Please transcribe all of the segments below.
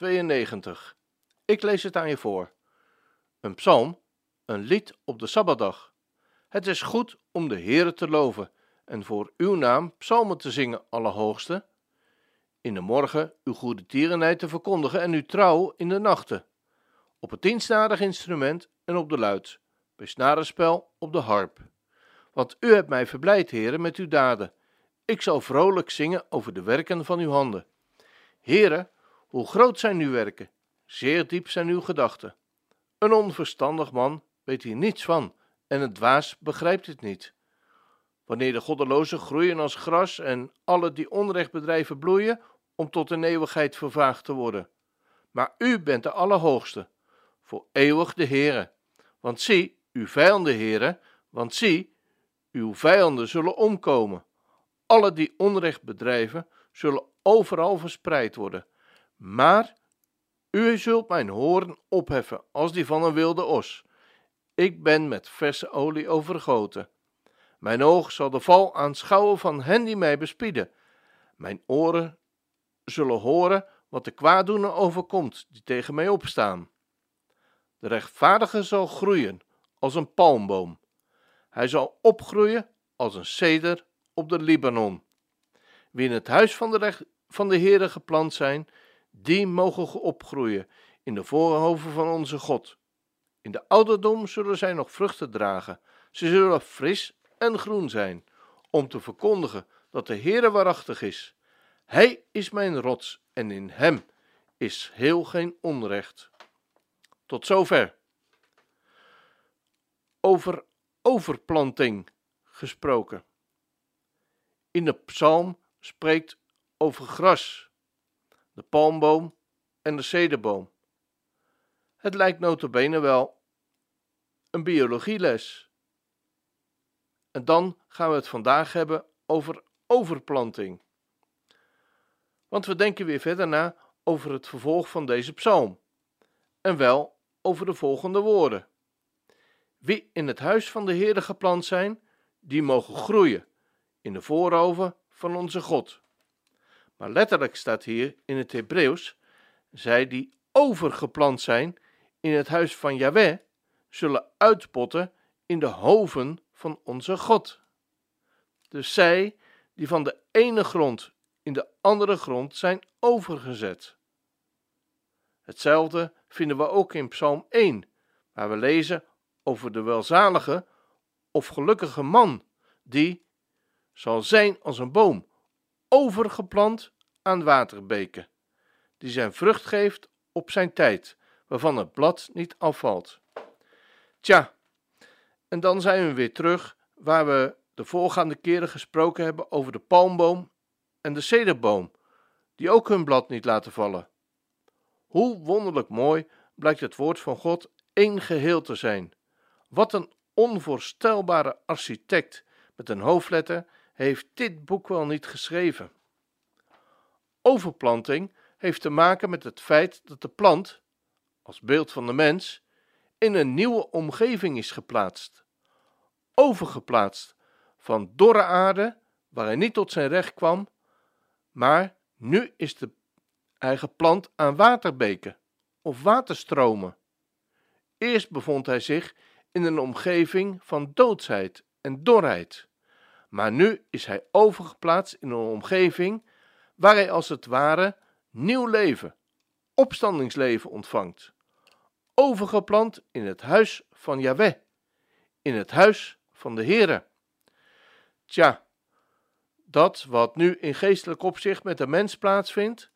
92. Ik lees het aan je voor. Een psalm, een lied op de Sabbatdag. Het is goed om de Heere te loven en voor uw naam psalmen te zingen, Allerhoogste. In de morgen uw goede tierenheid te verkondigen en uw trouw in de nachten. Op het tiensnadig instrument en op de luid, bij snarenspel op de harp. Want u hebt mij verblijd, Heere, met uw daden. Ik zal vrolijk zingen over de werken van uw handen. Heere, hoe groot zijn uw werken, zeer diep zijn uw gedachten. Een onverstandig man weet hier niets van, en een dwaas begrijpt het niet. Wanneer de goddelozen groeien als gras en alle die onrecht bedrijven bloeien, om tot een eeuwigheid vervaagd te worden. Maar u bent de Allerhoogste, voor eeuwig de Heere. Want zie, uw vijanden, Heere, want zie, uw vijanden zullen omkomen. Alle die onrecht bedrijven, zullen overal verspreid worden. Maar u zult mijn hoorn opheffen als die van een wilde os. Ik ben met verse olie overgoten. Mijn oog zal de val aanschouwen van hen die mij bespieden. Mijn oren zullen horen wat de kwaaddoener overkomt die tegen mij opstaan. De rechtvaardige zal groeien als een palmboom. Hij zal opgroeien als een ceder op de Libanon. Wie in het huis van de, recht, van de Heere geplant zijn, die mogen opgroeien in de voorhoven van onze God. In de ouderdom zullen zij nog vruchten dragen. Ze zullen fris en groen zijn, om te verkondigen dat de Heere waarachtig is. Hij is mijn rots en in hem is heel geen onrecht. Tot zover. Over overplanting gesproken. In de psalm spreekt over gras, de palmboom en de cederboom. Het lijkt notabene wel een biologieles. En dan gaan we het vandaag hebben over overplanting. Want we denken weer verder na over het vervolg van deze psalm. En wel over de volgende woorden. Wie in het huis van de Heerde geplant zijn, die mogen groeien in de vooroven van onze God. Maar letterlijk staat hier in het Hebreeuws: zij die overgeplant zijn in het huis van Yahweh, zullen uitpotten in de hoven van onze God. Dus zij die van de ene grond in de andere grond zijn overgezet. Hetzelfde vinden we ook in Psalm 1, waar we lezen over de welzalige of gelukkige man die zal zijn als een boom, overgeplant aan waterbeken, die zijn vrucht geeft op zijn tijd, waarvan het blad niet afvalt. Tja, en dan zijn we weer terug waar we de voorgaande keren gesproken hebben over de palmboom en de cederboom, die ook hun blad niet laten vallen. Hoe wonderlijk mooi blijkt het woord van God één geheel te zijn. Wat een onvoorstelbare architect met een hoofdletter heeft dit boek wel niet geschreven. Overplanting heeft te maken met het feit dat de plant, als beeld van de mens, in een nieuwe omgeving is geplaatst. Overgeplaatst van dorre aarde, waar hij niet tot zijn recht kwam, maar nu is de eigen plant aan waterbeken of waterstromen. Eerst bevond hij zich in een omgeving van doodsheid en dorheid, maar nu is hij overgeplaatst in een omgeving waar hij als het ware nieuw leven, opstandingsleven ontvangt, overgeplant in het huis van Yahweh, in het huis van de Heere. Tja, dat wat nu in geestelijk opzicht met de mens plaatsvindt,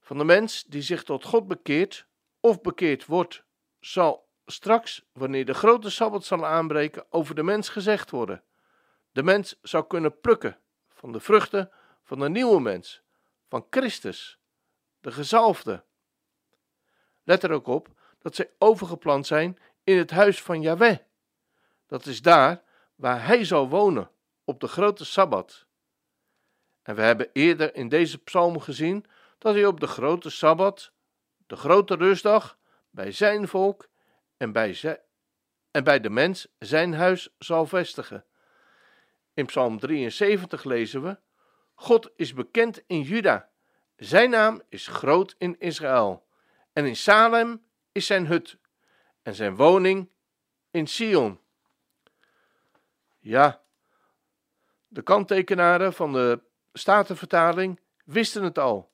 van de mens die zich tot God bekeert of bekeerd wordt, zal straks, wanneer de grote sabbat zal aanbreken, over de mens gezegd worden. De mens zou kunnen plukken van de vruchten van de nieuwe mens, van Christus, de gezalfde, Let er ook op dat zij overgeplant zijn in het huis van Yahweh. Dat is daar waar hij zal wonen, op de grote Sabbat. En we hebben eerder in deze psalm gezien dat hij op de grote Sabbat, de grote rustdag, bij zijn volk en bij, en bij de mens zijn huis zal vestigen. In Psalm 73 lezen we: God is bekend in Juda, zijn naam is groot in Israël, en in Salem is zijn hut, en zijn woning in Sion. Ja, de kanttekenaren van de Statenvertaling wisten het al.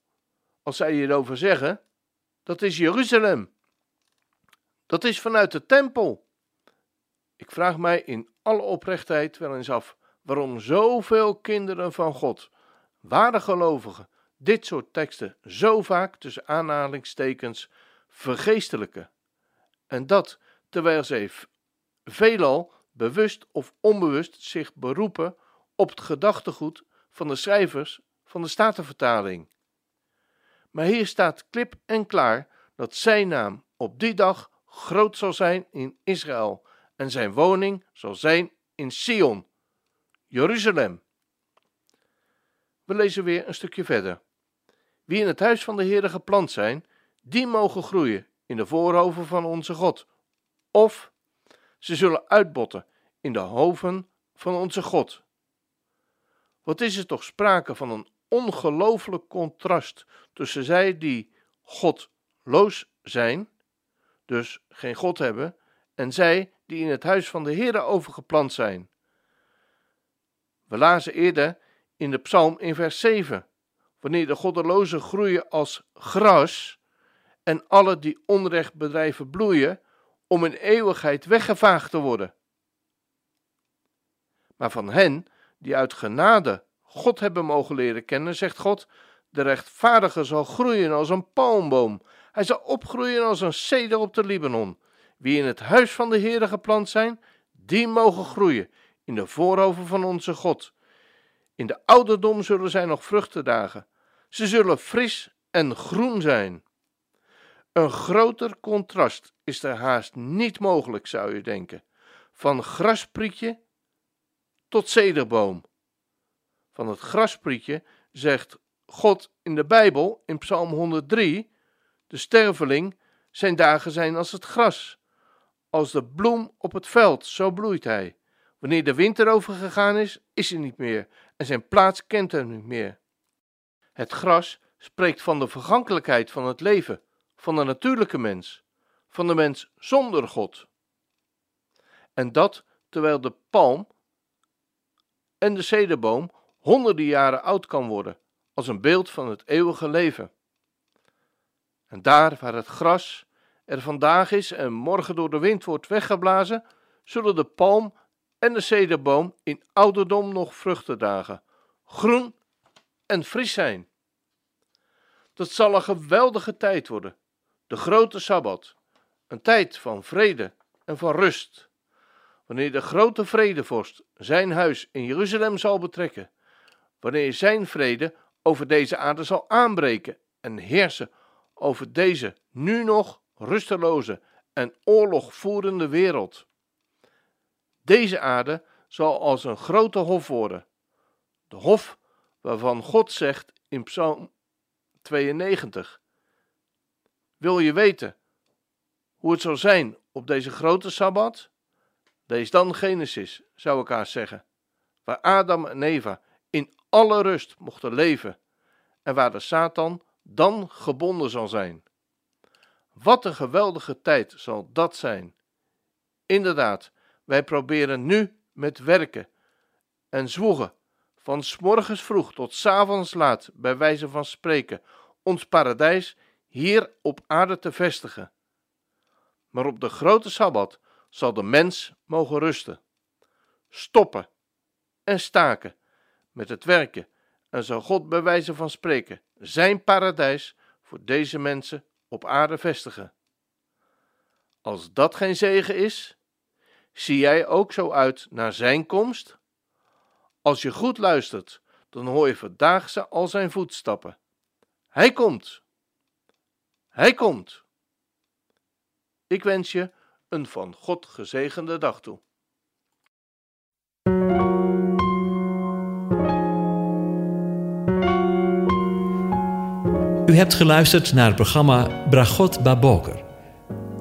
Als zij hierover zeggen, dat is Jeruzalem. Dat is vanuit de tempel. Ik vraag mij in alle oprechtheid wel eens af waarom zoveel kinderen van God, ware gelovigen, dit soort teksten zo vaak tussen aanhalingstekens vergeestelijken. En dat terwijl zij veelal bewust of onbewust zich beroepen op het gedachtegoed van de schrijvers van de Statenvertaling. Maar hier staat klip en klaar dat zijn naam op die dag groot zal zijn in Israël en zijn woning zal zijn in Sion, Jeruzalem. We lezen weer een stukje verder. Wie in het huis van de Heer geplant zijn, die mogen groeien in de voorhoven van onze God. Of ze zullen uitbotten in de hoven van onze God. Wat is er toch sprake van een ongelooflijk contrast tussen zij die godloos zijn, dus geen God hebben, en zij die in het huis van de Heere overgeplant zijn. We lazen eerder in de psalm in vers 7, wanneer de goddelozen groeien als gras en alle die onrecht bedrijven bloeien, om in eeuwigheid weggevaagd te worden. Maar van hen die uit genade God hebben mogen leren kennen, zegt God: De rechtvaardige zal groeien als een palmboom. Hij zal opgroeien als een ceder op de Libanon. Wie in het huis van de Heere geplant zijn, die mogen groeien in de voorhoven van onze God. In de ouderdom zullen zij nog vruchten dragen. Ze zullen fris en groen zijn. Een groter contrast is er haast niet mogelijk, zou je denken. Van grasprietje tot cederboom. Van het grasprietje zegt God in de Bijbel in Psalm 103: De sterveling, zijn dagen zijn als het gras. Als de bloem op het veld, zo bloeit hij. Wanneer de winter overgegaan is, is hij niet meer en zijn plaats kent hem niet meer. Het gras spreekt van de vergankelijkheid van het leven, van de natuurlijke mens, van de mens zonder God. En dat terwijl de palm en de cederboom honderden jaren oud kan worden, als een beeld van het eeuwige leven. En daar waar het gras er vandaag is en morgen door de wind wordt weggeblazen, zullen de palm en de cederboom in ouderdom nog vruchten dragen, groen en fris zijn. Dat zal een geweldige tijd worden, de grote Sabbat, een tijd van vrede en van rust wanneer de grote vredevorst zijn huis in Jeruzalem zal betrekken, wanneer zijn vrede over deze aarde zal aanbreken en heersen over deze nu nog rusteloze en oorlogvoerende wereld. Deze aarde zal als een grote hof worden, de hof waarvan God zegt in Psalm 92. Wil je weten hoe het zal zijn op deze grote sabbat? Lees dan Genesis, zou ik haast zeggen, waar Adam en Eva in alle rust mochten leven en waar de Satan dan gebonden zal zijn. Wat een geweldige tijd zal dat zijn. Inderdaad, wij proberen nu met werken en zwoegen, van s morgens vroeg tot s avonds laat, bij wijze van spreken, ons paradijs hier op aarde te vestigen. Maar op de grote sabbat zal de mens mogen rusten, stoppen en staken met het werken en zal God bij wijze van spreken zijn paradijs voor deze mensen op aarde vestigen. Als dat geen zegen is, zie jij ook zo uit naar zijn komst? Als je goed luistert, dan hoor je vandaag al zijn voetstappen. Hij komt. Hij komt. Ik wens je een van God gezegende dag toe. U hebt geluisterd naar het programma Bragot Baboker.